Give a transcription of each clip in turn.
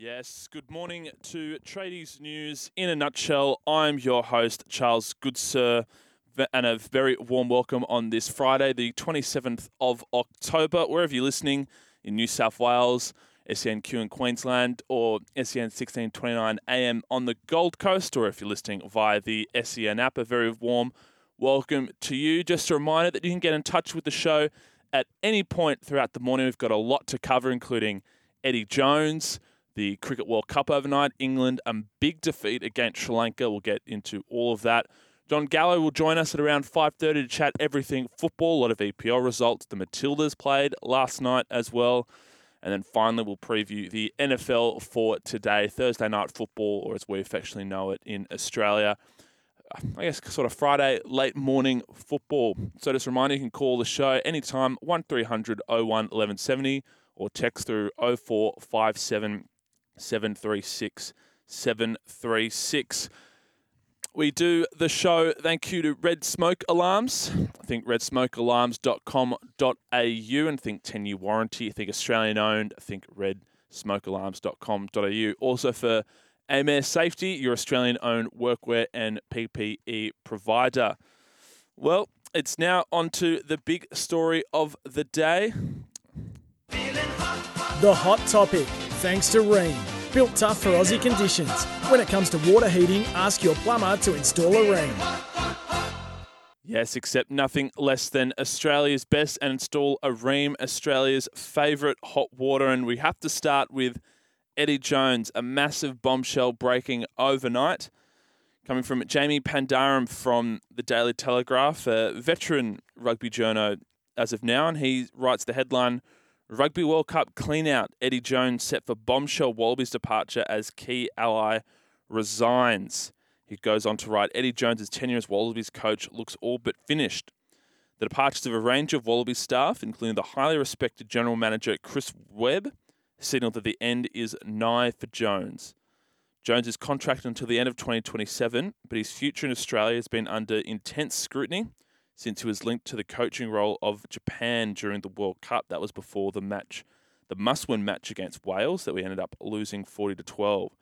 Yes, good morning to Tradies News. In a nutshell, I'm your host, Charles Goodsir, and a very warm welcome on this Friday, the 27th of October, wherever you're listening in New South Wales, SENQ in Queensland, or SEN 1629 AM on the Gold Coast, or if you're listening via the SEN app, a very warm welcome to you. Just a reminder that you can get in touch with the show at any point throughout the morning. We've got a lot to cover, including Eddie Jones the Cricket World Cup overnight. England, a big defeat against Sri Lanka. We'll get into all of that. John Gallo will join us at around 5.30 to chat everything football, a lot of EPL results. The Matildas played last night as well. And then finally, we'll preview the NFL for today, Thursday night football, or as we affectionately know it in Australia. I guess sort of Friday late morning football. So just a reminder, you can call the show anytime, 1300 01 1170, or text through 0457 736 736. We do the show thank you to Red Smoke Alarms. I think redsmokealarms.com.au and think 10 year warranty. I think Australian owned. I think redsmokealarms.com.au. Also for AMAIR Safety, your Australian owned workwear and PPE provider. Well, it's now on to the big story of the day. The hot topic thanks to Rheem. Built tough for Aussie conditions. When it comes to water heating, ask your plumber to install a Rheem. Yes, except nothing less than Australia's best and install a Rheem, Australia's favourite hot water. And we have to start with Eddie Jones, a massive bombshell breaking overnight. Coming from Jamie Pandaram from the Daily Telegraph, a veteran rugby journo as of now, and he writes the headline Rugby World Cup cleanout. Eddie Jones set for bombshell Wallabies departure as key ally resigns. He goes on to write Eddie Jones' tenure as Wallabies coach looks all but finished. The departures of a range of Wallabies staff, including the highly respected general manager Chris Webb, signal that the end is nigh for Jones. Jones is contracted until the end of 2027, but his future in Australia has been under intense scrutiny since he was linked to the coaching role of Japan during the World Cup. That was before the match, the must-win match against Wales that we ended up losing 40 to 12.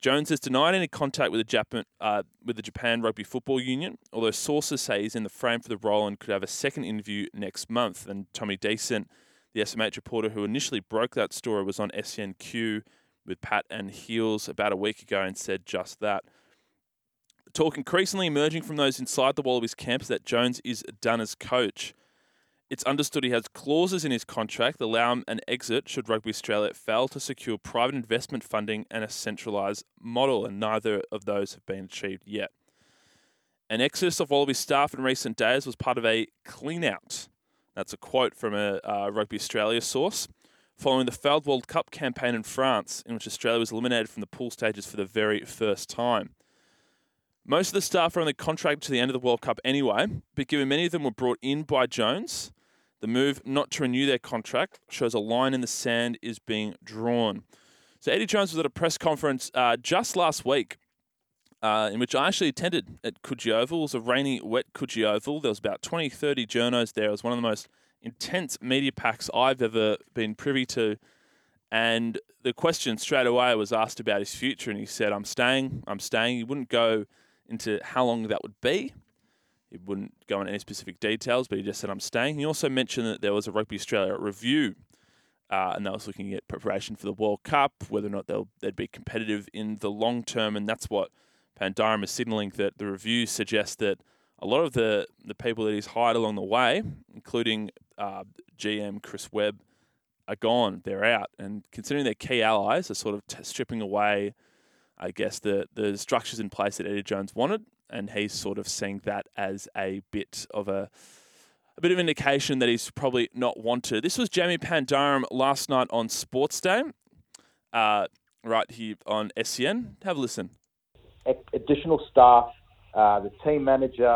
Jones has denied any contact with the Japan uh, with the Japan Rugby Football Union, although sources say he's in the frame for the role and could have a second interview next month. And Tommy Decent, the SMH reporter who initially broke that story, was on SENQ with Pat and Heals about a week ago and said just that. Talk increasingly emerging from those inside the Wallabies camps that Jones is done as coach. It's understood he has clauses in his contract that allow him an exit should Rugby Australia fail to secure private investment funding and a centralised model, and neither of those have been achieved yet. An exodus of Wallaby staff in recent days was part of a clean out. That's a quote from a uh, Rugby Australia source. Following the failed World Cup campaign in France, in which Australia was eliminated from the pool stages for the very first time. Most of the staff are only contract to the end of the World Cup anyway, but given many of them were brought in by Jones, the move not to renew their contract shows a line in the sand is being drawn. So Eddie Jones was at a press conference uh, just last week, uh, in which I actually attended at Coogee Oval. It was a rainy, wet Coogee Oval. There was about 20, 30 journos there. It was one of the most intense media packs I've ever been privy to. And the question straight away was asked about his future, and he said, I'm staying, I'm staying. He wouldn't go into how long that would be. He wouldn't go into any specific details, but he just said, I'm staying. He also mentioned that there was a Rugby Australia review, uh, and that was looking at preparation for the World Cup, whether or not they'll, they'd be competitive in the long term. And that's what Pandaram is signalling that the review suggests that a lot of the, the people that he's hired along the way, including uh, GM Chris Webb, are gone. They're out. And considering their key allies are sort of t- stripping away I guess, the, the structures in place that Eddie Jones wanted, and he's sort of seeing that as a bit of a a bit of indication that he's probably not wanted. This was Jamie Pandaram last night on Sports Day, uh, right here on SEN. Have a listen. Additional staff, uh, the team manager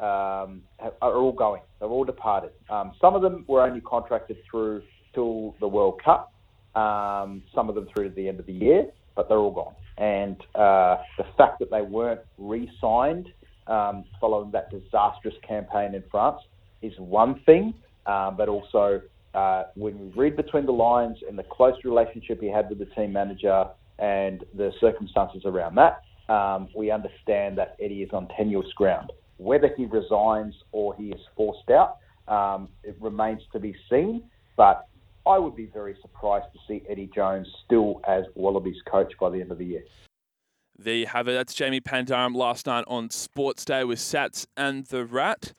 um, are all going. They've all departed. Um, some of them were only contracted through till the World Cup. Um, some of them through to the end of the year, but they're all gone and uh, the fact that they weren't re-signed um, following that disastrous campaign in France is one thing, um, but also uh, when we read between the lines and the close relationship he had with the team manager and the circumstances around that, um, we understand that Eddie is on tenuous ground. Whether he resigns or he is forced out, um, it remains to be seen. But I would be very surprised to see Eddie Jones still as Wallabies coach by the end of the year. There you have it. That's Jamie Pandaram last night on Sports Day with Sats and the Rat.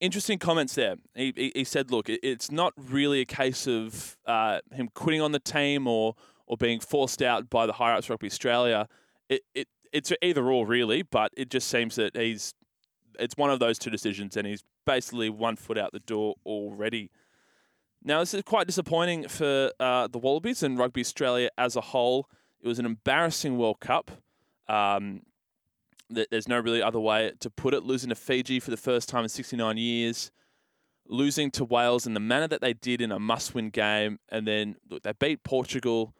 Interesting comments there. He, he, he said, look, it's not really a case of uh, him quitting on the team or, or being forced out by the higher ups Rugby Australia. It, it, it's either or, really, but it just seems that he's it's one of those two decisions, and he's basically one foot out the door already. Now, this is quite disappointing for uh, the Wallabies and Rugby Australia as a whole. It was an embarrassing World Cup. Um, there's no really other way to put it. Losing to Fiji for the first time in 69 years, losing to Wales in the manner that they did in a must-win game, and then look, they beat Portugal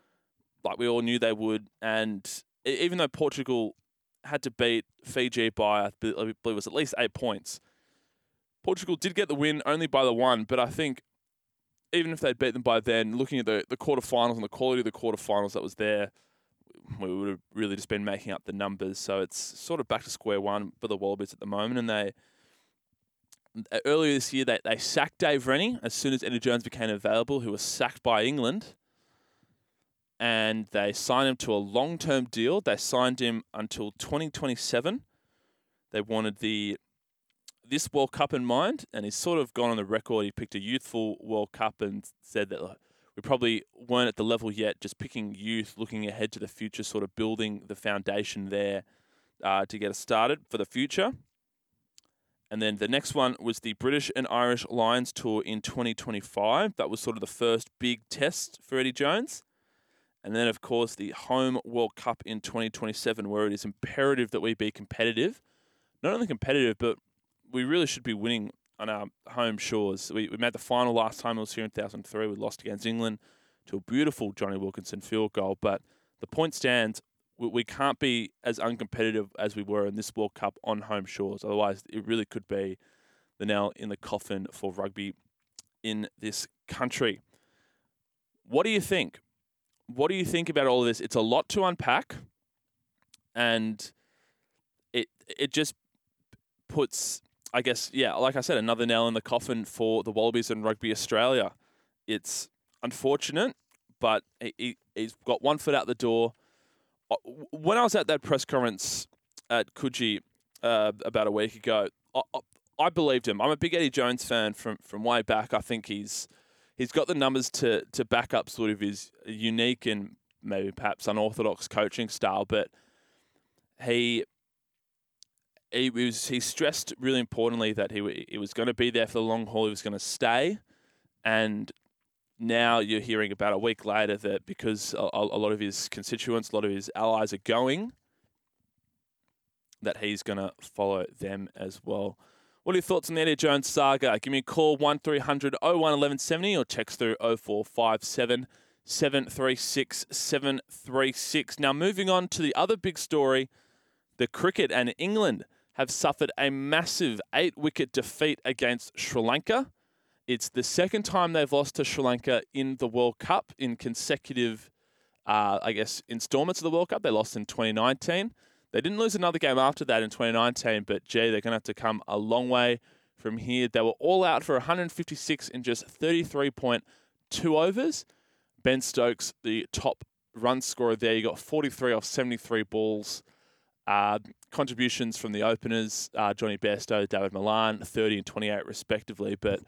like we all knew they would. And even though Portugal had to beat Fiji by I believe it was at least eight points, Portugal did get the win only by the one. But I think even if they'd beat them by then, looking at the the quarterfinals and the quality of the quarterfinals that was there we would have really just been making up the numbers. So it's sort of back to square one for the Wallabies at the moment. And they earlier this year they, they sacked Dave Rennie as soon as Eddie Jones became available, who was sacked by England. And they signed him to a long term deal. They signed him until 2027. They wanted the this World Cup in mind, and he's sort of gone on the record. He picked a youthful World Cup and said that we probably weren't at the level yet, just picking youth, looking ahead to the future, sort of building the foundation there uh, to get us started for the future. And then the next one was the British and Irish Lions Tour in 2025. That was sort of the first big test for Eddie Jones. And then, of course, the Home World Cup in 2027, where it is imperative that we be competitive. Not only competitive, but we really should be winning on our home shores. We, we made the final last time it was here in 2003. We lost against England to a beautiful Jonny Wilkinson field goal. But the point stands, we, we can't be as uncompetitive as we were in this World Cup on home shores. Otherwise, it really could be the nail in the coffin for rugby in this country. What do you think? What do you think about all of this? It's a lot to unpack, and it it just puts I guess, yeah, like I said, another nail in the coffin for the Wallabies and Rugby Australia. It's unfortunate, but he, he's got one foot out the door. Uh, when I was at that press conference at Coogee uh, about a week ago, I, I, believed him. I'm a big Eddie Jones fan from, from way back. I think he's he's got the numbers to to back up sort of his unique and maybe perhaps unorthodox coaching style, but he he was he stressed really importantly that he he was going to be there for the long haul. He was going to stay, and now you're hearing about a week later that because a, a lot of his constituents, a lot of his allies are going, that he's going to follow them as well. What are your thoughts on the Eddie Jones saga? Give me a call 1300 01 1170 or text through 0457 736 736. Now, moving on to the other big story the cricket and England have suffered a massive eight wicket defeat against Sri Lanka. It's the second time they've lost to Sri Lanka in the World Cup in consecutive, uh, I guess, installments of the World Cup. They lost in 2019. They didn't lose another game after that in 2019, but gee, they're going to have to come a long way from here. They were all out for 156 in just 33.2 overs. Ben Stokes, the top run scorer there, you got 43 off 73 balls. Uh, contributions from the openers, uh, Jonny Bairstow, David Malan, 30 and 28 respectively. But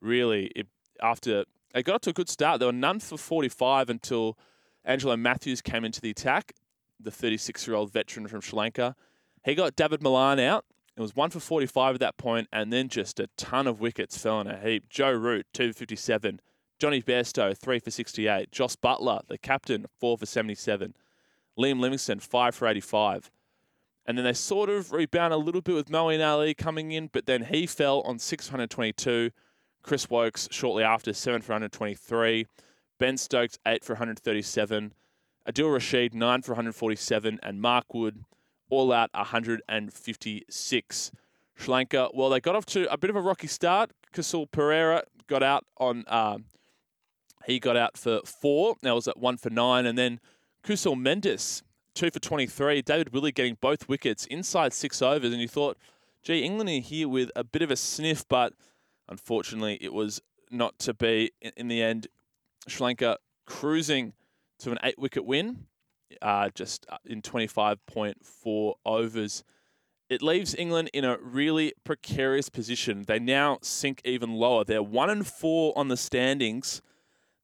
really, it, after they got to a good start, there were none for 45 until Angelo Mathews came into the attack, the 36 year old veteran from Sri Lanka. He got David Malan out. It was one for 45 at that point, and then just a ton of wickets fell in a heap. Joe Root, 2 for 57. Jonny Bairstow, 3 for 68. Jos Buttler, the captain, 4 for 77. Liam Livingstone, 5 for 85. And then they sort of rebound a little bit with Moeen Ali coming in, but then he fell on 622. Chris Woakes shortly after, 7 for 123. Ben Stokes, 8 for 137. Adil Rashid, 9 for 147. And Mark Wood, all out 156. Sri Lanka, well, they got off to a bit of a rocky start. Kusal Perera got out on uh, He got out for four. That was at one for nine. And then Kusal Mendis, two for 23. David Willey getting both wickets inside six overs. And you thought, gee, England are here with a bit of a sniff, but unfortunately it was not to be. In the end, Sri Lanka cruising to an eight wicket win, uh, just uh, in 25.4 overs. It leaves England in a really precarious position. They now sink even lower. They're one and four on the standings.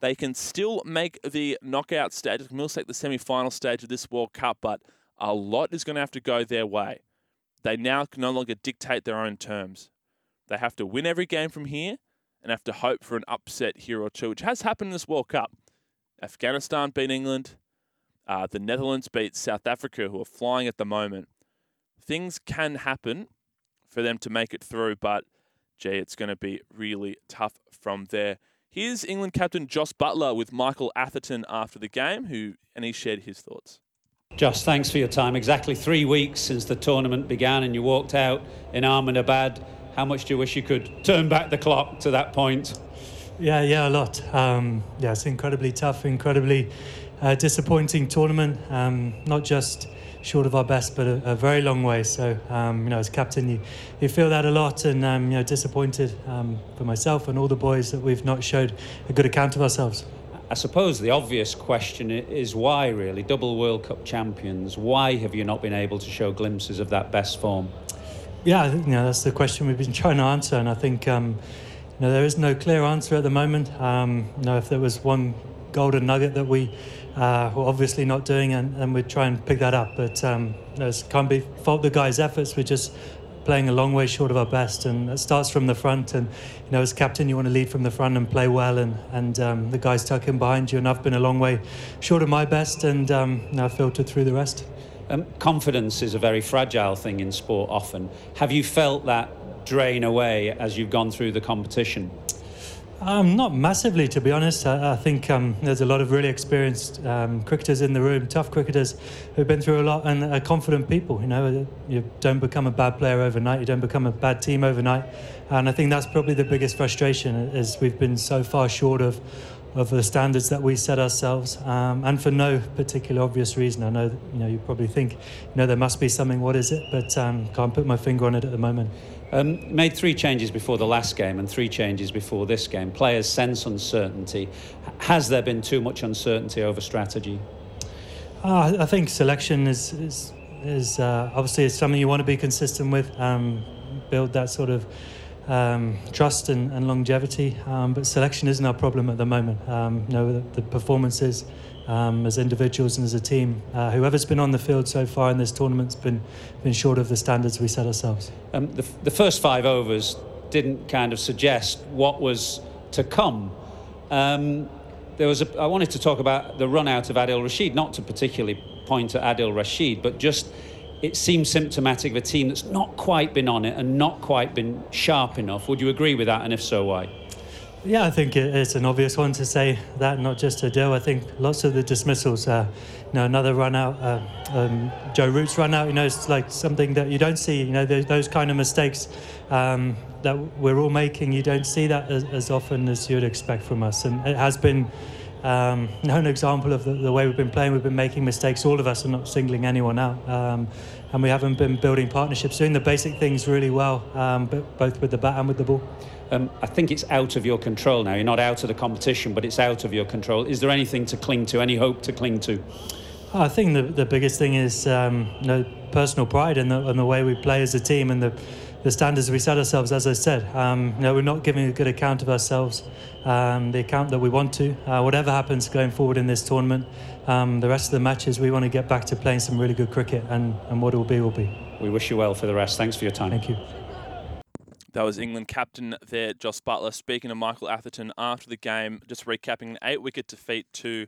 They can still make the knockout stage, take the semi final stage of this World Cup, but a lot is going to have to go their way. They now can no longer dictate their own terms. They have to win every game from here and have to hope for an upset here or two, which has happened in this World Cup. Afghanistan beat England. Uh, the Netherlands beat South Africa, who are flying at the moment. Things can happen for them to make it through, but gee, it's going to be really tough from there. Here's England captain Jos Buttler with Michael Atherton after the game, who and he shared his thoughts. Jos, thanks for your time. Exactly three weeks since the tournament began, and you walked out in Ahmedabad. How much do you wish you could turn back the clock to that point? Yeah, yeah, a lot. Um, yeah, it's incredibly tough, incredibly uh, disappointing tournament. Um, not just short of our best, but a, a very long way. So, um, you know, as captain, you, you feel that a lot, and um, you know, disappointed um, for myself and all the boys that we've not showed a good account of ourselves. I suppose the obvious question is why, really, double World Cup champions. Why have you not been able to show glimpses of that best form? Yeah, you know, that's the question we've been trying to answer, and I think um, you know, there is no clear answer at the moment. Um, you know, if there was one golden nugget that we uh, were obviously not doing, and, and we'd try and pick that up. But um, know, can't be fault the guys' efforts. We're just playing a long way short of our best, and it starts from the front. And you know, as captain, you want to lead from the front and play well, and and um, the guys tuck in behind you. And I've been a long way short of my best, and um, now filtered through the rest. Um, confidence is a very fragile thing in sport. Often, have you felt that drain away as you've gone through the competition? Um, not massively, to be honest. I, I think um, there's a lot of really experienced um, cricketers in the room, tough cricketers who've been through a lot and are confident people. You know, you don't become a bad player overnight. You don't become a bad team overnight. And I think that's probably the biggest frustration is we've been so far short of of the standards that we set ourselves, um, and for no particular obvious reason. I know, you know, you probably think, you know, there must be something. What is it? But um, can't put my finger on it at the moment. Um, made three changes before the last game and three changes before this game. Players sense uncertainty. Has there been too much uncertainty over strategy? Uh, I think selection is is, is uh, obviously it's something you want to be consistent with. Um, build that sort of um, trust and, and longevity. Um, but selection isn't our problem at the moment. Um, you know, the, the performances um, as individuals and as a team. Uh, whoever's been on the field so far in this tournament's been been short of the standards we set ourselves. Um, the, the first five overs didn't kind of suggest what was to come. Um, there was a, I wanted to talk about the run out of Adil Rashid, not to particularly point at Adil Rashid, but just it seems symptomatic of a team that's not quite been on it and not quite been sharp enough. Would you agree with that? And if so, why? Yeah, I think it's an obvious one to say that, not just Adil. I think lots of the dismissals, uh, you know, another run out, uh, um, Joe Root's run out, you know, it's like something that you don't see, you know, those kind of mistakes um, that we're all making, you don't see that as, as, often as you'd expect from us. And it has been um, an example of the, the, way we've been playing. We've been making mistakes, all of us, and not singling anyone out. Um, and we haven't been building partnerships, doing the basic things really well, um, but both with the bat and with the ball. Um, I think it's out of your control now. You're not out of the competition, but it's out of your control. Is there anything to cling to, any hope to cling to? I think the, the biggest thing is um, you know, personal pride and the, in the way we play as a team and the, the standards we set ourselves. As I said, um, you know, we're not giving a good account of ourselves, um, the account that we want to. Uh, whatever happens going forward in this tournament, um, the rest of the matches, we want to get back to playing some really good cricket, and, and what it will be will be. We wish you well for the rest. Thanks for your time. Thank you. That was England captain there, Jos Buttler, speaking to Michael Atherton after the game, just recapping an eight wicket defeat to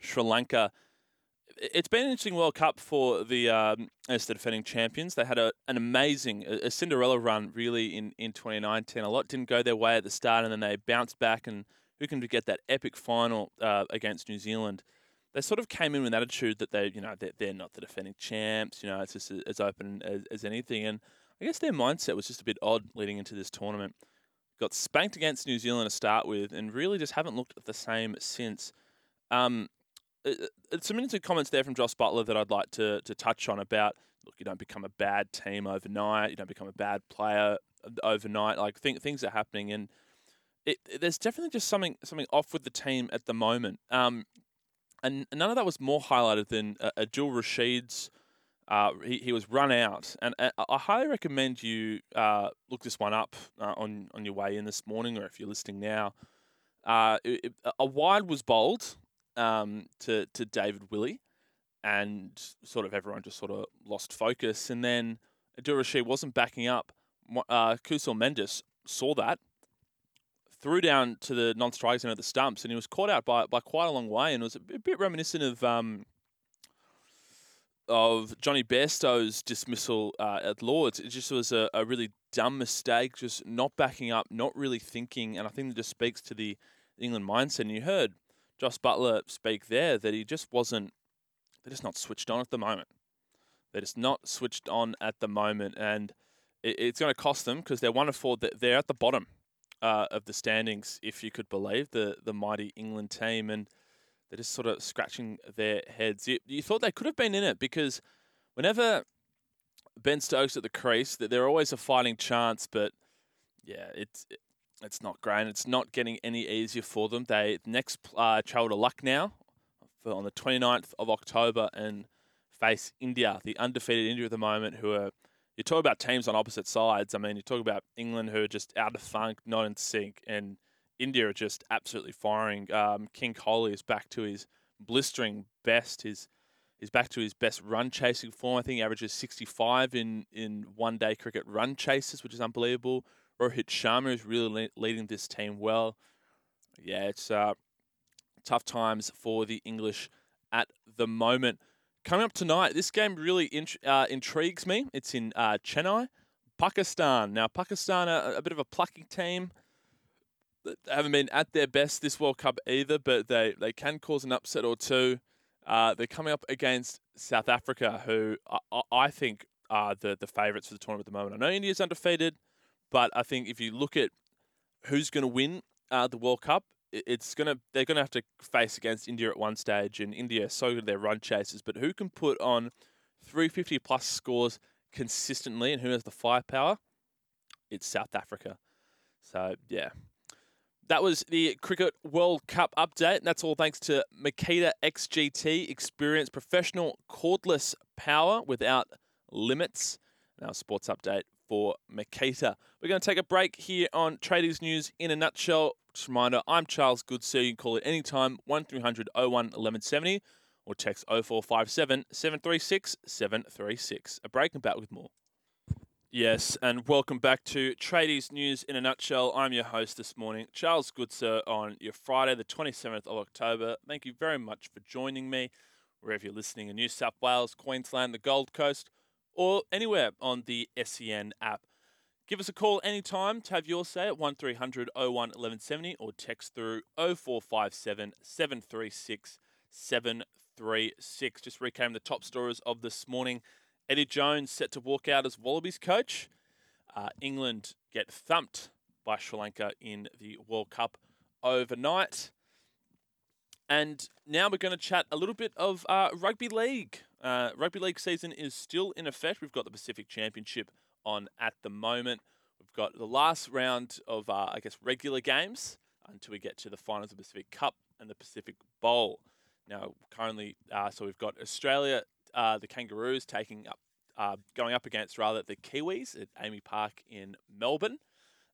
Sri Lanka. It's been an interesting World Cup for the um, as the defending champions. They had a, an amazing, a Cinderella run really in, in 2019. A lot didn't go their way at the start, and then they bounced back and who can get that epic final uh, against New Zealand. They sort of came in with an attitude that they, you know, they're, they're not the defending champs. You know, it's just as open as, as anything. And I guess their mindset was just a bit odd leading into this tournament. got spanked against New Zealand to start with, and really just haven't looked the same since. Um, it, it's some interesting comments there from Josh Buttler that I'd like to to touch on about. Look, you don't become a bad team overnight. You don't become a bad player overnight. Like think, things are happening, and it, it, there's definitely just something something off with the team at the moment. Um, and none of that was more highlighted than uh, Adil Rashid's. Uh, he, he was run out, and uh, I highly recommend you uh, look this one up uh, on on your way in this morning, or if you're listening now. Uh, it, a wide was bowled um, to to David Willey, and sort of everyone just sort of lost focus, and then Adil Rashid wasn't backing up. Uh, Kusal Mendis saw that threw down to the non-strike zone at the stumps, and he was caught out by by quite a long way, and it was a bit reminiscent of um, of Jonny Bairstow's dismissal uh, at Lords. It just was a, a, really dumb mistake, just not backing up, not really thinking, and I think that just speaks to the England mindset. And you heard Josh Buttler speak there that he just wasn't. They're just not switched on at the moment. They're just not switched on at the moment, and it, it's going to cost them because they're one of four. They're at the bottom uh, of the standings, if you could believe the the mighty England team, and they're just sort of scratching their heads. You, you thought they could have been in it because whenever Ben Stokes at the crease, that they're always a fighting chance, but yeah, it's it's not great. It's not getting any easier for them. They next uh, travel to Lucknow for, on the 29th of October and face India, the undefeated India at the moment, who are you talk about teams on opposite sides. I mean, you talk about England who are just out of funk, not in sync, and India are just absolutely firing. Um, King Kohli is back to his blistering best. His he's back to his best run chasing form. I think he averages 65 in, in one day cricket run chases, which is unbelievable. Rohit Sharma is really le- leading this team well. Yeah, it's uh, tough times for the English at the moment. Coming up tonight, this game really int- uh, intrigues me. It's in uh, Chennai, Pakistan. Now, Pakistan are a bit of a plucky team. They haven't been at their best this World Cup either, but they, they can cause an upset or two. Uh, they're coming up against South Africa, who I, I think are the, the favourites for the tournament at the moment. I know India's undefeated, but I think if you look at who's going to win uh, the World Cup, it's gonna they're gonna have to face against India at one stage, and India so good at their run chases. But who can put on 350 plus scores consistently, and who has the firepower? It's South Africa. So yeah, that was the Cricket World Cup update. And that's all thanks to Makita XGT, Experience professional cordless power without limits. Now, sports update for Makita. We're going to take a break here on Tradies News in a nutshell. Just reminder, I'm Charles Goodsir. You can call it anytime, 1300 01 1170 or text 0457 736 736. A break and back with more. Yes, and welcome back to Tradies News in a Nutshell. I'm your host this morning, Charles Goodsir, on your Friday, the 27th of October. Thank you very much for joining me, wherever you're listening in New South Wales, Queensland, the Gold Coast, or anywhere on the SEN app. Give us a call anytime to have your say at 1300 01 1170 or text through 0457 736 736. Just recap the top stories of this morning. Eddie Jones set to walk out as Wallabies coach. Uh, England get thumped by Sri Lanka in the World Cup overnight. And now we're going to chat a little bit of uh, rugby league. Uh, rugby league season is still in effect. We've got the Pacific Championship on at the moment. We've got the last round of, uh, I guess, regular games until we get to the finals of the Pacific Cup and the Pacific Bowl. Now, currently, uh, so we've got Australia, uh, the Kangaroos taking up, uh, going up against rather the Kiwis at AAMI Park in Melbourne.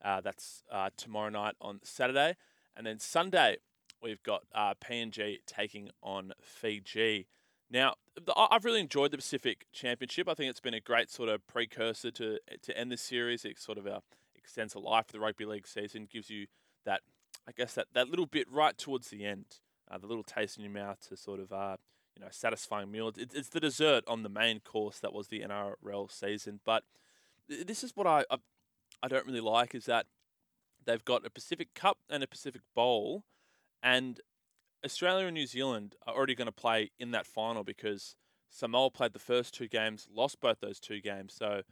Uh, that's uh, tomorrow night on Saturday, and then Sunday we've got PNG taking on Fiji. Now, I've really enjoyed the Pacific Championship. I think it's been a great sort of precursor to to end this series. It sort of uh, extends the life of the rugby league season, gives you that, I guess that, that little bit right towards the end, uh, the little taste in your mouth to sort of uh, you know satisfying meal. It's, the dessert on the main course that was the NRL season. But this is what I, I I don't really like is that they've got a Pacific Cup and a Pacific Bowl, and Australia and New Zealand are already going to play in that final because Samoa played the first two games, lost both those two games. So,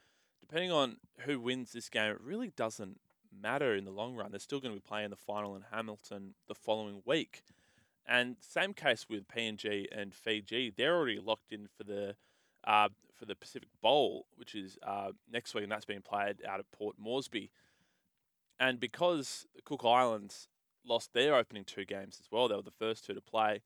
depending on who wins this game, it really doesn't matter in the long run. They're still going to be playing the final in Hamilton the following week. And same case with PNG and Fiji. They're already locked in for the uh, for the Pacific Bowl, which is uh, next week, and that's being played out of Port Moresby. And because the Cook Islands lost their opening two games as well, they were the first two to play.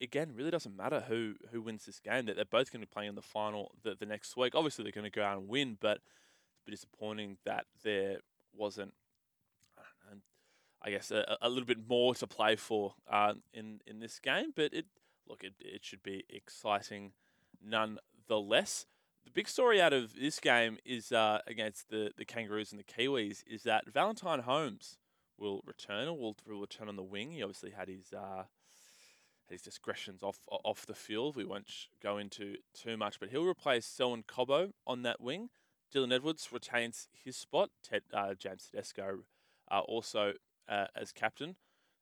Again, really doesn't matter who who wins this game. That they're both going to be playing in the final the, the next week. Obviously, they're going to go out and win, but it's a bit disappointing that there wasn't I guess a, a little bit more to play for uh, in in this game. But it look it, it should be exciting nonetheless. The big story out of this game is uh, against the the Kangaroos and the Kiwis is that Valentine Holmes will return or will, will return on the wing. He obviously had his uh, his discretions off off the field. We won't go into too much, but he'll replace Selwyn Cobbo on that wing. Dylan Edwards retains his spot. Ted, uh, James Tedesco uh, also uh, as captain.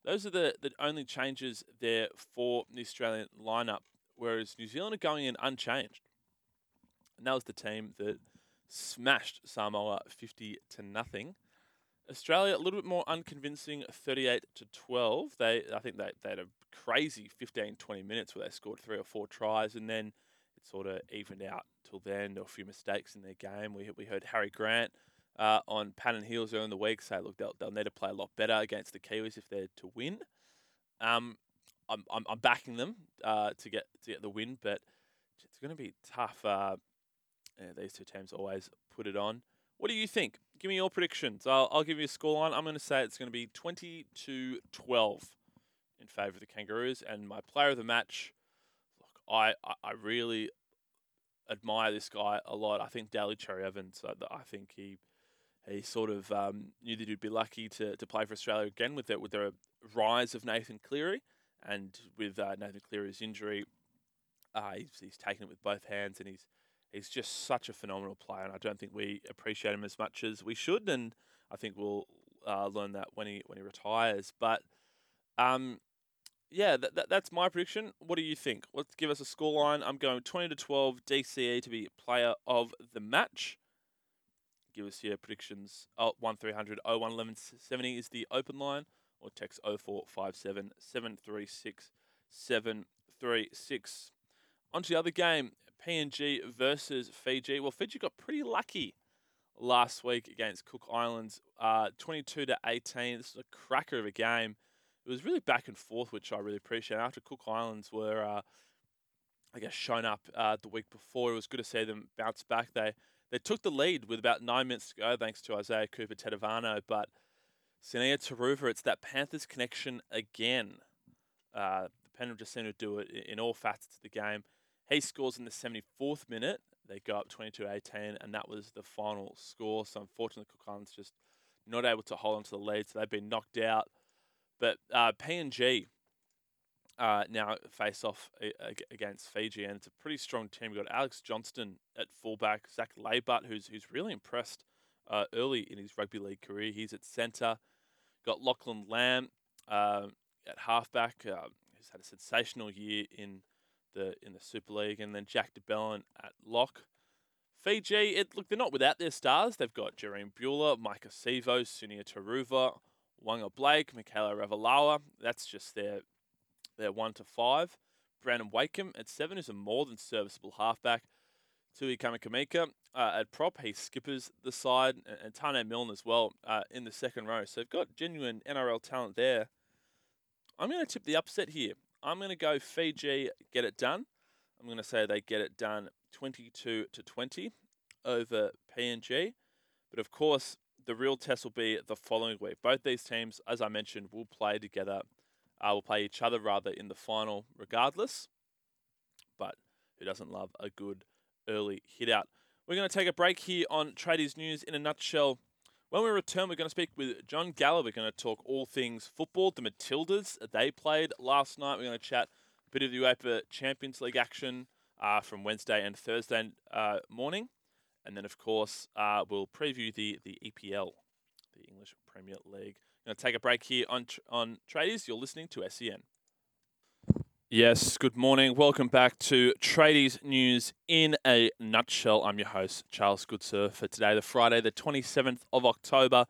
Those are the, the only changes there for the Australian lineup, whereas New Zealand are going in unchanged. And that was the team that smashed Samoa 50 to nothing. Australia a little bit more unconvincing, 38 to 12. They I think they, they had a crazy 15 20 minutes where they scored three or four tries and then it sort of evened out till then. There were a few mistakes in their game. We we heard Harry Grant uh, on Pan and Heels earlier in the week say, look, they'll, they'll need to play a lot better against the Kiwis if they're to win. Um, I'm, I'm, I'm backing them uh, to get to get the win, but it's going to be tough. Uh, yeah, these two teams always put it on. What do you think? Give me your predictions. I'll, I'll give you a scoreline. I'm going to say it's going to be 20 to 12 in favour of the Kangaroos. And my player of the match, look, I, I really admire this guy a lot. I think Daly Cherry Evans, I think he he sort of um, knew that he'd be lucky to, to play for Australia again with the, with the rise of Nathan Cleary. And with uh, Nathan Cleary's injury, uh, he's, he's taken it with both hands and he's he's just such a phenomenal player. And I don't think we appreciate him as much as we should. And I think we'll uh, learn that when he when he retires. But um, yeah, that, that, that's my prediction. What do you think? Let's give us a scoreline. I'm going 20 to 12 DCE to be player of the match give us your predictions. Oh, 1300 01 1170 is the open line, or text 0457 736 736. On to the other game, PNG versus Fiji. Well, Fiji got pretty lucky last week against Cook Islands, uh, 22 to 18. This is a cracker of a game. It was really back and forth, which I really appreciate. After Cook Islands were, uh, I guess, shown up uh, the week before, it was good to see them bounce back. They they took the lead with about nine minutes to go, thanks to Isaiah Cooper Tetevano. But Sunia Turuva, it's that Panthers connection again. Uh, the Penrith just seem to do it in all facets of the game. He scores in the 74th minute. They go up 22 18, and that was the final score. So, unfortunately, Cook Islands just not able to hold on to the lead, so they've been knocked out. But uh, PNG uh, now face off against Fiji, and it's a pretty strong team. We've got Alex Johnston at fullback, Zach Laybutt, who's who's really impressed uh, early in his rugby league career. He's at centre. Got Lachlan Lam uh, at halfback, uh, who's had a sensational year in the in the Super League, and then Jack de Belin at lock. Fiji, it, look, they're not without their stars. They've got Jahream Bula, Maika Sivo, Sunia Turuva, Waqa Blake, Mikaele Ravalawa. That's just their they're one to five. Brandon Wakeham at seven is a more than serviceable halfback. Tui Kamikamica uh, at prop, he skippers the side, and, Taane Milne as well uh, in the second row. So they've got genuine NRL talent there. I'm going to tip the upset here. I'm going to go Fiji get it done. I'm going to say they get it done 22 to 20 over PNG. But of course, the real test will be the following week. Both these teams, as I mentioned, will play together uh, will play each other rather in the final, regardless. But who doesn't love a good early hit out? We're going to take a break here on Tradies News in a nutshell. When we return, we're going to speak with John Gallagher. We're going to talk all things football. The Matildas, they played last night. We're going to chat a bit of the UEFA Champions League action uh, from Wednesday and Thursday uh, morning. And then, of course, uh, we'll preview the, the EPL, the English Premier League. Going to take a break here on on Tradies. You're listening to SEN. Yes, good morning. Welcome back to Tradies News in a nutshell. I'm your host, Charles Goodsir, for today, the Friday, the 27th of October.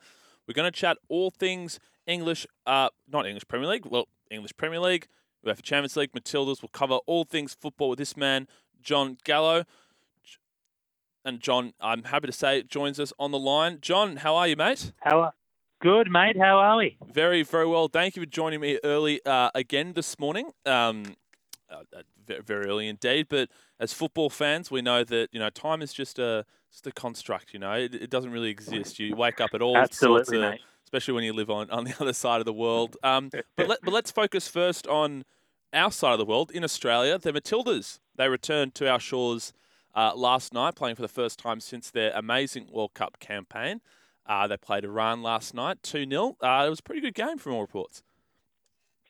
We're going to chat all things English, uh, not English Premier League, well, English Premier League, we UEFA Champions League, Matildas. We'll cover all things football with this man, John Gallo. And John, I'm happy to say, joins us on the line. John, how are you, mate? How are Good, mate. How are we? Very, very well. Thank you for joining me early uh, again this morning. Um, uh, very, very early indeed. But as football fans, we know that you know time is just a just a construct. You know, it, it doesn't really exist. You wake up at all Absolutely, sorts of, mate. especially when you live on, on the other side of the world. Um, but let, but let's focus first on our side of the world in Australia. The Matildas they returned to our shores uh, last night, playing for the first time since their amazing World Cup campaign. Uh, they played Iran last night, 2 0. Uh, it was a pretty good game from all reports.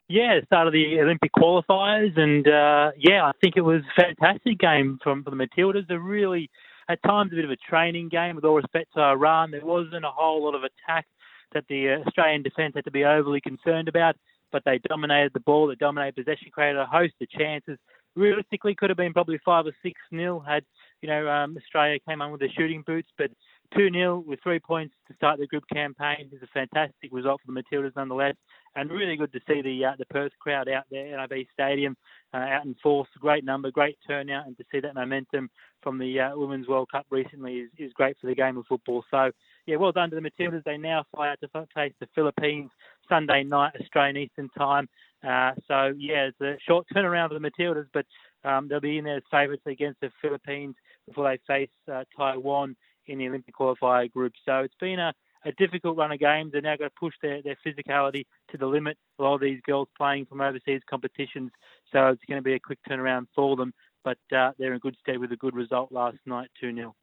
Yeah, start of the Olympic qualifiers, and uh, yeah, I think it was a fantastic game from, from the Matildas. A really, at times, a bit of a training game. With all respect to Iran, there wasn't a whole lot of attack that the Australian defence had to be overly concerned about, but they dominated the ball, they dominated possession, created a host of chances. Realistically, could have been probably five or six nil had you know um, Australia came on with their shooting boots, but 2 0 with three points to start the group campaign is a fantastic result for the Matildas nonetheless, and really good to see the uh, the Perth crowd out there at NIB Stadium, uh, out in force. Great number, great turnout, and to see that momentum from the uh, Women's World Cup recently is, is great for the game of football. So, yeah, well done to the Matildas. They now fly out to face the Philippines Sunday night, Australian Eastern Time. Uh, so, yeah, it's a short turnaround for the Matildas, but um, they'll be in there as favourites against the Philippines before they face uh, Taiwan in the Olympic qualifier group. So it's been a, a difficult run of games. They're now going to push their, their physicality to the limit. A lot of these girls playing from overseas competitions, so it's going to be a quick turnaround for them. But uh, they're in good stead with a good result last night, 2 0.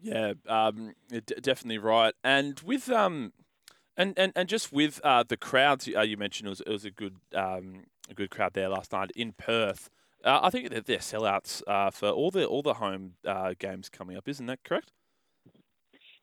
Yeah, um, d- definitely right. And with um, and, and, and just with uh, the crowds uh, you mentioned, it was, it was a good um, a good crowd there last night in Perth. Uh, I think they're, they're sellouts uh, for all the all the home uh, games coming up, isn't that correct?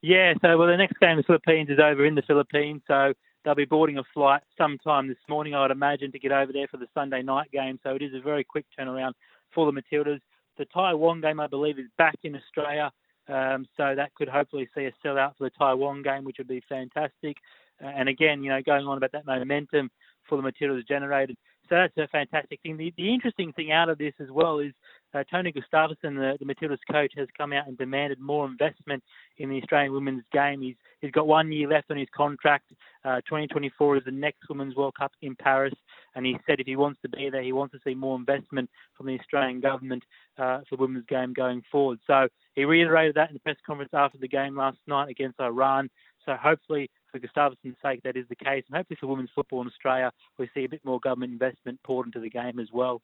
Yeah, so well, the next game, the Philippines, is over in the Philippines, so they'll be boarding a flight sometime this morning, I would imagine, to get over there for the Sunday night game. So it is a very quick turnaround for the Matildas. The Taiwan game, I believe, is back in Australia, um, so that could hopefully see a sellout for the Taiwan game, which would be fantastic. And again, you know, going on about that momentum for the Matildas generated. So that's a fantastic thing. The, the interesting thing out of this as well is uh, Tony Gustavsson, the, the Matildas coach, has come out and demanded more investment in the Australian women's game. He's he's got one year left on his contract. Uh, 2024 is the next Women's World Cup in Paris, and he said if he wants to be there, he wants to see more investment from the Australian government uh, for women's game going forward. So he reiterated that in the press conference after the game last night against Iran. So hopefully, for Gustavsson's sake, that is the case, and hopefully for women's football in Australia, we see a bit more government investment poured into the game as well.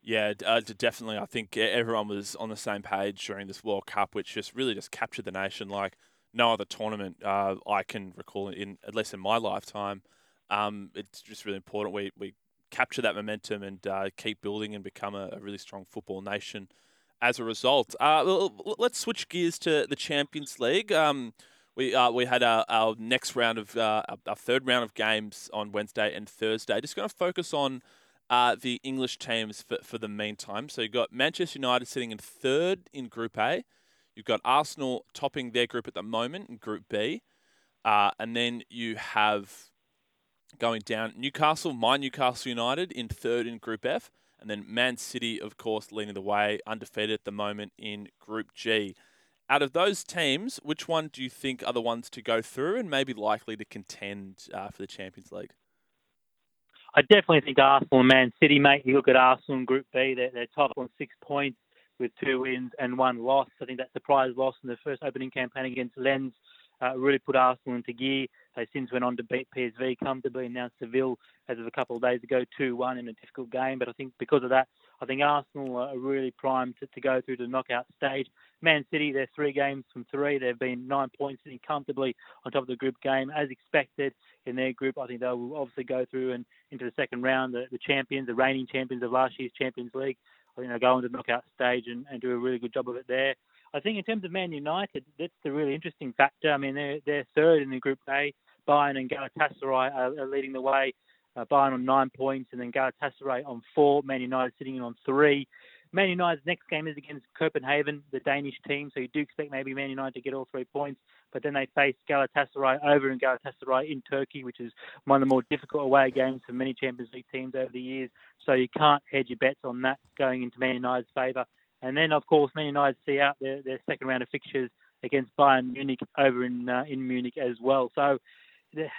Yeah, uh, definitely. I think everyone was on the same page during this World Cup, which just really just captured the nation like no other tournament uh, I can recall in at least in my lifetime. Um, it's just really important we we capture that momentum and uh, keep building and become a, a, really strong football nation. As a result, uh, let's switch gears to the Champions League. Um, we uh, we had our, our next round of uh, our third round of games on Wednesday and Thursday. Just going to focus on uh, the English teams for, for the meantime. So you've got Manchester United sitting in third in Group A. You've got Arsenal topping their group at the moment in Group B. Uh, and then you have going down Newcastle, my Newcastle United in third in Group F. And then Man City, of course, leading the way, undefeated at the moment in Group G. Out of those teams, which one do you think are the ones to go through and maybe likely to contend uh, for the Champions League? I definitely think Arsenal and Man City, mate. You look at Arsenal in Group B, they're, they're top on six points with two wins and one loss. I think that surprise loss in the first opening campaign against Lens uh, really put Arsenal into gear. They since went on to beat PSV comfortably and now Seville as of a couple of days ago 2-1 in a difficult game. But I think because of that, I think Arsenal are really primed to, to go through to the knockout stage. Man City, they're three games from three. They've been nine points sitting comfortably on top of the group game as expected in their group. I think they will obviously go through and into the second round. The, the champions, the reigning champions of last year's Champions League, I think they'll go into the knockout stage and, and do a really good job of it there. I think in terms of Man United, that's the really interesting factor. I mean, they're they're third in the Group A. Bayern and Galatasaray are, are leading the way. Uh, Bayern on nine points, and then Galatasaray on four. Man United sitting in on three. Man United's next game is against Copenhagen, the Danish team, so you do expect maybe Man United to get all three points. But then they face Galatasaray over in Galatasaray in Turkey, which is one of the more difficult away games for many Champions League teams over the years. So you can't hedge your bets on that going into Man United's favour. And then, of course, Man United see out their, their second round of fixtures against Bayern Munich over in uh, in Munich as well. So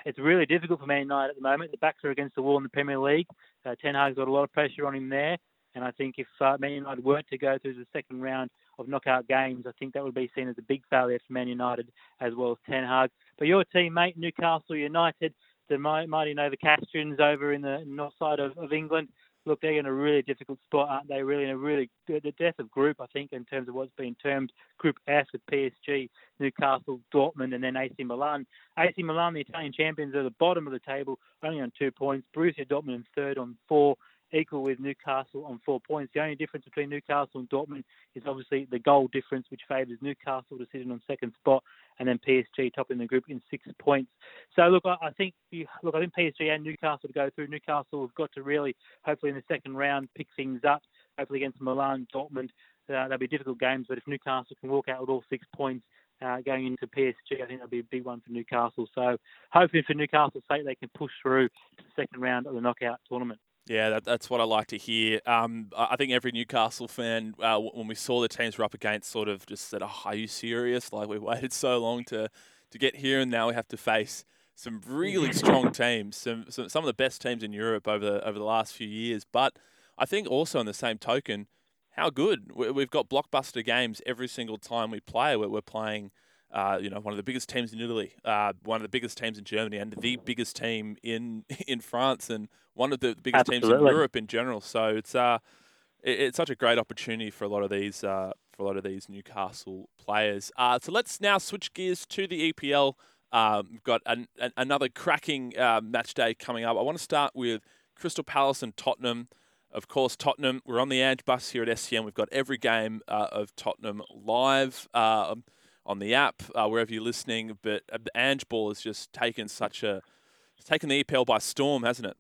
it's really difficult for Man United at the moment. The backs are against the wall in the Premier League. Uh, Ten Hag's got a lot of pressure on him there. And I think if uh, Man United were to go through the second round of knockout games, I think that would be seen as a big failure for Man United as well as Ten Hag. But your teammate, Newcastle United, the mighty Novocastrians over in the north side of, of England, look, they're in a really difficult spot, aren't they? Really in a really the death of group, I think, in terms of what's been termed Group F with PSG, Newcastle, Dortmund, and then AC Milan. AC Milan, the Italian champions, are at the bottom of the table, only on two points. Borussia Dortmund in third on four equal with Newcastle on four points. The only difference between Newcastle and Dortmund is obviously the goal difference, which favours Newcastle to sit on second spot, and then PSG topping the group in six points. So look, I think look, I think PSG and Newcastle to go through. Newcastle have got to really, hopefully in the second round, pick things up. Hopefully against Milan, Dortmund, uh, they'll be difficult games. But if Newcastle can walk out with all six points. Uh, going into PSG, I think that'll be a big one for Newcastle. So, hoping for Newcastle's sake, they can push through to the second round of the knockout tournament. Yeah, that, that's what I like to hear. Um, I think every Newcastle fan, uh, when we saw the teams were up against, sort of just said, "Oh, are you serious? Like we waited so long to to get here, and now we have to face some really strong teams, some, some some of the best teams in Europe over the over the last few years." But I think also in the same token, how good we've got blockbuster games every single time we play. Where we're playing. Uh, you know, one of the biggest teams in Italy, uh, one of the biggest teams in Germany, and the biggest team in in France, and one of the biggest Absolutely. teams in Europe in general. So it's uh, it, it's such a great opportunity for a lot of these uh, for a lot of these Newcastle players. Uh, so let's now switch gears to the EPL. Um, we've got an, an, another cracking uh, match day coming up. I want to start with Crystal Palace and Tottenham. Of course, Tottenham. We're on the Ange bus here at SEN. We've got every game uh, of Tottenham live uh, on the app, uh, wherever you're listening. But uh, the Ange ball has just taken such a, taken the EPL by storm, hasn't it?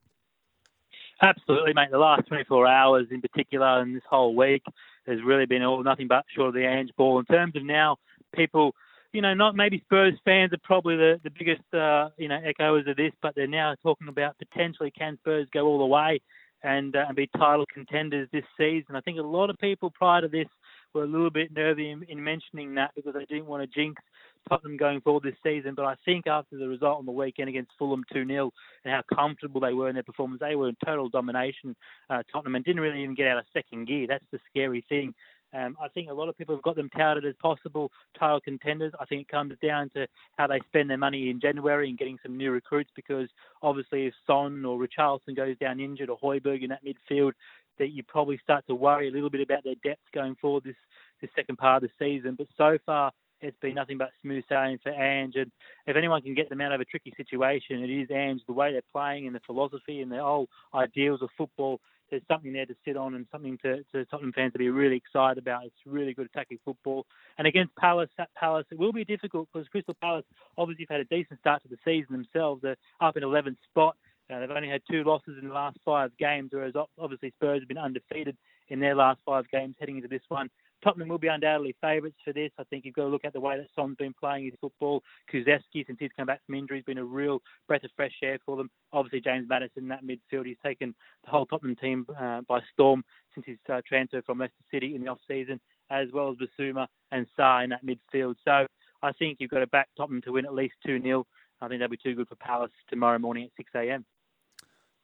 Absolutely, mate. The last 24 hours in particular and this whole week has really been all nothing but short of the Ange ball. In terms of now, people, you know, not maybe Spurs fans are probably the, the biggest, uh, you know, echoes of this, but they're now talking about potentially can Spurs go all the way and, uh, and be title contenders this season. I think a lot of people prior to this were a little bit nervy in, in mentioning that because they didn't want to jinx Tottenham going forward this season. But I think after the result on the weekend against Fulham 2 0 and how comfortable they were in their performance, they were in total domination, uh, Tottenham, and didn't really even get out of second gear. That's the scary thing. Um, I think a lot of people have got them touted as possible title contenders. I think it comes down to how they spend their money in January and getting some new recruits because obviously if Son or Richarlison goes down injured or Højbjerg in that midfield, that you probably start to worry a little bit about their depth going forward this, this second part of the season. But so far, it's been nothing but smooth sailing for Ange. And if anyone can get them out of a tricky situation, it is Ange. The way they're playing and the philosophy and the whole ideals of football, there's something there to sit on and something to, to Tottenham fans to be really excited about. It's really good attacking football. And against Palace, at Palace, it will be difficult because Crystal Palace obviously have had a decent start to the season themselves. They're up in 11th spot. Uh, they've only had two losses in the last five games, whereas obviously Spurs have been undefeated in their last five games heading into this one. Tottenham will be undoubtedly favourites for this. I think you've got to look at the way that Son's been playing his football. Kulusevski, since he's come back from injury, has been a real breath of fresh air for them. Obviously, James Maddison in that midfield, he's taken the whole Tottenham team uh, by storm since his uh, transfer from Leicester City in the off-season, as well as Bissouma and Sarr in that midfield. So I think you've got to back Tottenham to win at least 2-0. I think that'll be too good for Palace tomorrow morning at 6 a.m.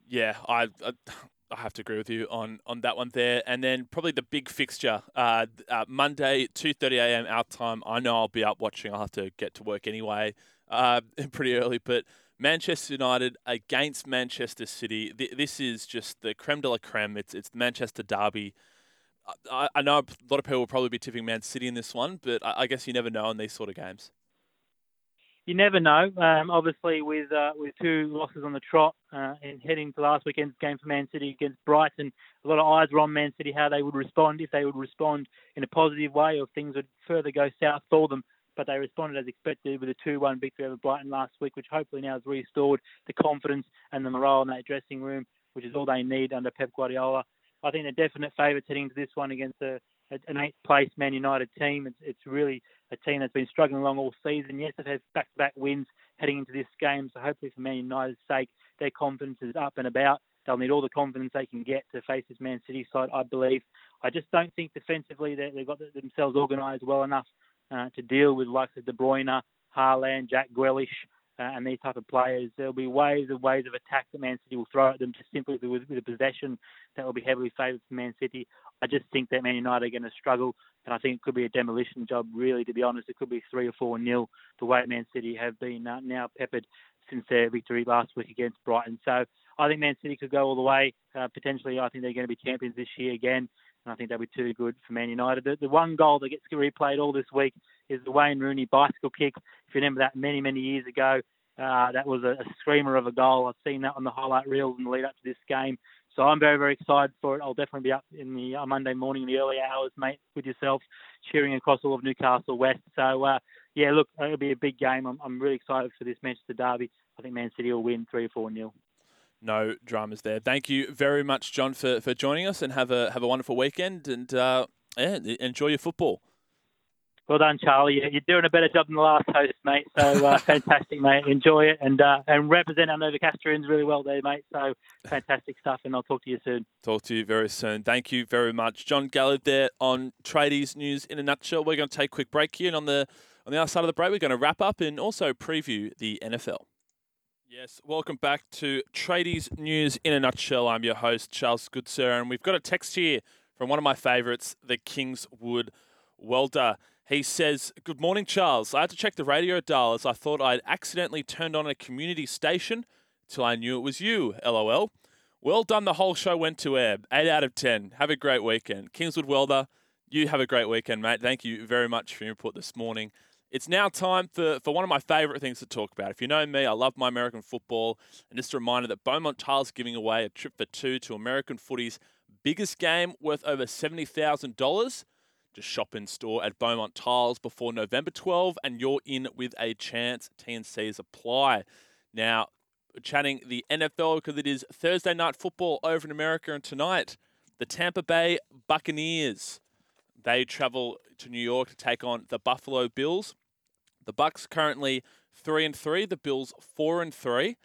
Yeah, I, I I have to agree with you on, on that one there. And then probably the big fixture, uh, uh, Monday, 2.30 a.m. our time. I know I'll be up watching. I'll have to get to work anyway uh, pretty early. But Manchester United against Manchester City. This is just the creme de la creme. It's, it's the Manchester derby. I, know a lot of people will probably be tipping Man City in this one, but I guess you never know in these sort of games you never know. Um, obviously, with uh, with two losses on the trot uh, and heading to last weekend's game for Man City against Brighton, a lot of eyes were on Man City how they would respond if they would respond in a positive way or things would further go south for them. But they responded as expected with a 2-1 victory over Brighton last week, which hopefully now has restored the confidence and the morale in that dressing room, which is all they need under Pep Guardiola. I think they're definite favourites heading into this one against a, an eighth place Man United team. It's, it's really a team that's been struggling along all season. Yes, they've had back to back wins heading into this game. So hopefully, for Man United's sake, their confidence is up and about. They'll need all the confidence they can get to face this Man City side, I believe. I just don't think defensively that they've got themselves organised well enough uh, to deal with likes of De Bruyne, Haaland, Jack Grealish, uh, and these type of players. There'll be ways and ways of attack that Man City will throw at them just simply with, with a possession that will be heavily favoured for Man City. I just think that Man United are going to struggle, and I think it could be a demolition job, really, to be honest. It could be 3 or 4 nil the way Man City have been uh, now peppered since their victory last week against Brighton. So I think Man City could go all the way. Uh, potentially, I think they're going to be champions this year again. And I think they'll be too good for Man United. The, the one goal that gets replayed all this week is the Wayne Rooney bicycle kick. If you remember that many, many years ago, uh, that was a, a, screamer of a goal. I've seen that on the highlight reels in the lead up to this game. So I'm very, very excited for it. I'll definitely be up in the uh, Monday morning in the early hours, mate, with yourself, cheering across all of Newcastle West. So, uh, yeah, look, it'll be a big game. I'm, I'm really excited for this Manchester derby. I think Man City will win 3 or 4 nil no dramas there. Thank you very much, John, for, for joining us, and have a have a wonderful weekend. And uh, yeah, enjoy your football. Well done, Charlie. You're doing a better job than the last host, mate. So uh, fantastic, mate. Enjoy it and uh, and represent our Novocastrians really well there, mate. So fantastic stuff, and I'll talk to you soon. Talk to you very soon. Thank you very much, John Gallard. There on Tradies News in a nutshell. We're going to take a quick break here, and on the on the other side of the break, we're going to wrap up and also preview the NFL. Yes, welcome back to Tradies News in a Nutshell. I'm your host, Charles Goodsir, and we've got a text here from one of my favourites, the Kingswood Welder. He says, Good morning, Charles. I had to check the radio dial as I thought I'd accidentally turned on a community station till I knew it was you, lol. Well done, the whole show went to air. 8 out of 10. Have a great weekend. Kingswood Welder, you have a great weekend, mate. Thank you very much for your input this morning. It's now time for, for one of my favourite things to talk about. If you know me, I love my American football. And just a reminder that Beaumont Tiles giving away a trip for two to American footy's biggest game worth over $70,000. Just shop in store at Beaumont Tiles before November 12 and you're in with a chance. TNCs apply. Now, chatting the NFL because it is Thursday night football over in America and tonight the Tampa Bay Buccaneers. They travel to New York to take on the Buffalo Bills. The Bucs currently three and three. The Bills four and three,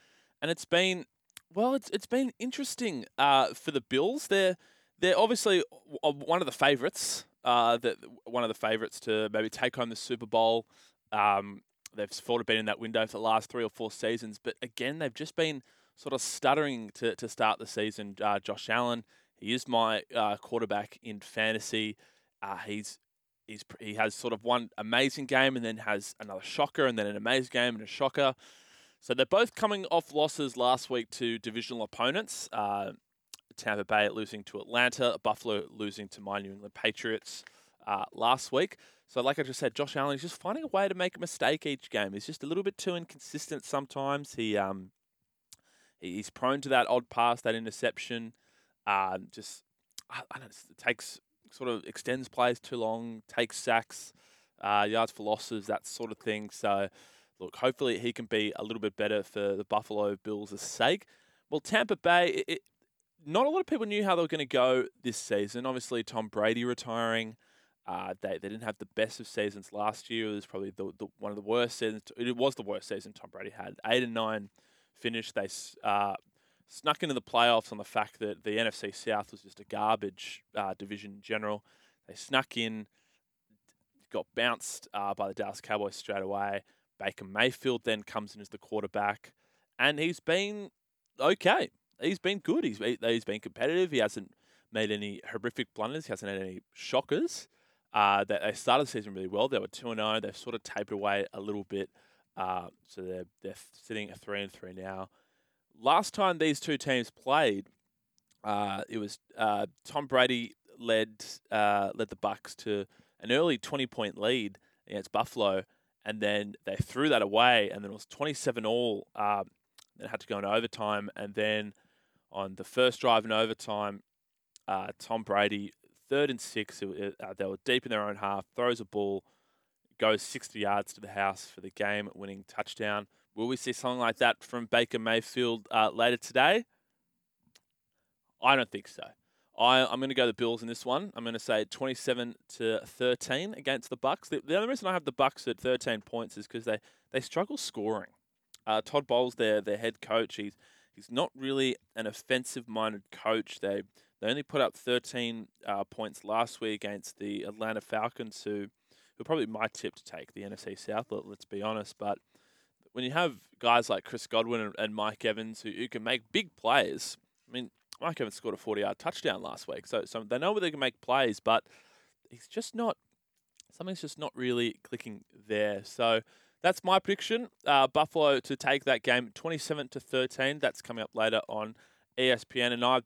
and it's been well, it's it's been interesting uh, for the Bills. They're they're obviously one of the favourites. Uh, that one of the favourites to maybe take home the Super Bowl. Um, they've sort of been in that window for the last three or four seasons, but again, they've just been sort of stuttering to, to start the season. Uh, Josh Allen, he is my uh, quarterback in fantasy. Uh, he's he's he has sort of one amazing game and then has another shocker and then an amazing game and a shocker. So they're both coming off losses last week to divisional opponents. Uh, Tampa Bay losing to Atlanta, Buffalo losing to my New England Patriots uh, last week. So, like I just said, Josh Allen is just finding a way to make a mistake each game. He's just a little bit too inconsistent sometimes. He um, he's prone to that odd pass, that interception. Uh, just I, I don't know, it takes sort of extends plays too long, takes sacks, uh, yards for losses, that sort of thing. So, look, hopefully he can be a little bit better for the Buffalo Bills' sake. Well, Tampa Bay, it, not a lot of people knew how they were going to go this season. Obviously, Tom Brady retiring. Uh, they, they didn't have the best of seasons last year. It was probably the, the, one of the worst seasons. It was the worst season Tom Brady had. Eight and nine finish. They uh, snuck into the playoffs on the fact that the NFC South was just a garbage uh, division in general. They snuck in, got bounced uh, by the Dallas Cowboys straight away. Baker Mayfield then comes in as the quarterback, and he's been okay. He's been good. He's he's been competitive. He hasn't made any horrific blunders. He hasn't had any shockers. Uh, they started the season really well. They were two and zero. Oh. They've sort of tapered away a little bit. Uh, so they're they're sitting at three and three now last time these two teams played, uh, it was uh, Tom Brady led uh, led the Bucs to an early twenty point lead against Buffalo, and then they threw that away, and then it was twenty seven all. Um, then had to go into overtime, and then on the first drive in overtime, uh, Tom Brady third and six. Uh, they were deep in their own half. Throws a ball, goes sixty yards to the house for the game winning touchdown. Will we see something like that from Baker Mayfield uh, later today? I don't think so. I, I'm going to go the Bills in this one. I'm going to say 27 to 13 against the Bucs. The, the only reason I have the Bucs at 13 points is because they, they struggle scoring. Uh, Todd Bowles, their their head coach, he's he's not really an offensive minded coach. They they only put up 13 uh, points last week against the Atlanta Falcons, who who probably my tip to take the NFC South. Let, let's be honest, but when you have guys like Chris Godwin and, and Mike Evans who, who can make big plays, I mean, Mike Evans scored a 40 yard touchdown last week. So, so they know where they can make plays, but he's just not, something's just not really clicking there. So that's my prediction. Uh, Buffalo to take that game 27 to 13. That's coming up later on ESPN. And I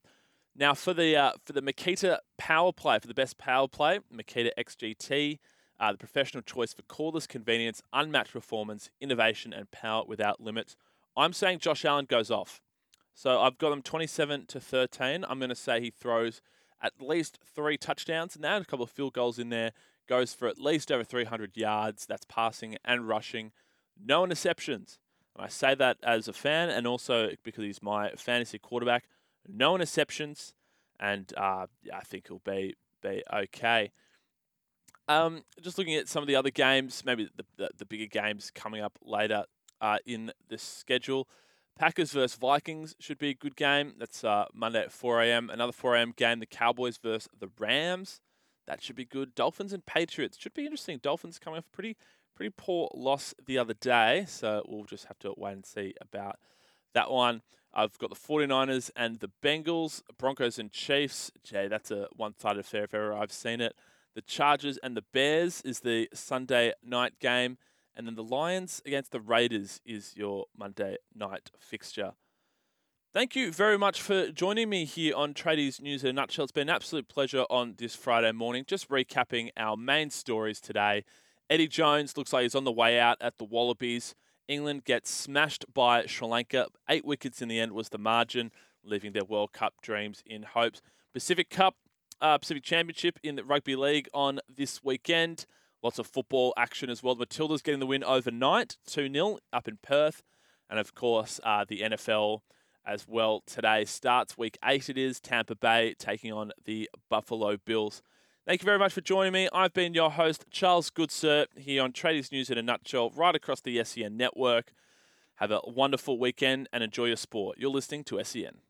now for the uh, for the Makita power play, for the best power play, Makita XGT. Uh, the professional choice for cordless convenience, unmatched performance, innovation, and power without limits. I'm saying Josh Allen goes off. So I've got him 27 to 13. I'm going to say he throws at least three touchdowns and now a couple of field goals in there. Goes for at least over 300 yards. That's passing and rushing. No interceptions. And I say that as a fan and also because he's my fantasy quarterback. No interceptions. And uh, yeah, I think he'll be, be okay. Um, just looking at some of the other games, maybe the, the, the bigger games coming up later uh, in the schedule. Packers versus Vikings should be a good game. That's uh, Monday at 4 a.m. Another 4 a.m. game. The Cowboys versus the Rams. That should be good. Dolphins and Patriots should be interesting. Dolphins coming off a pretty pretty poor loss the other day, so we'll just have to wait and see about that one. I've got the 49ers and the Bengals, Broncos and Chiefs. Jay, that's a one-sided affair if ever I've seen it. The Chargers and the Bears is the Sunday night game. And then the Lions against the Raiders is your Monday night fixture. Thank you very much for joining me here on Tradies News in a Nutshell. It's been an absolute pleasure on this Friday morning. Just recapping our main stories today. Eddie Jones looks like he's on the way out at the Wallabies. England gets smashed by Sri Lanka. Eight wickets in the end was the margin, leaving their World Cup dreams in hopes. Pacific Cup, uh, Pacific Championship in the Rugby League on this weekend. Lots of football action as well. The Matildas getting the win overnight, 2 0 up in Perth. And of course, uh, the NFL as well today starts week eight. It is Tampa Bay taking on the Buffalo Bills. Thank you very much for joining me. I've been your host, Charles Goodsir, here on Tradies News in a Nutshell, right across the SEN network. Have a wonderful weekend and enjoy your sport. You're listening to SEN.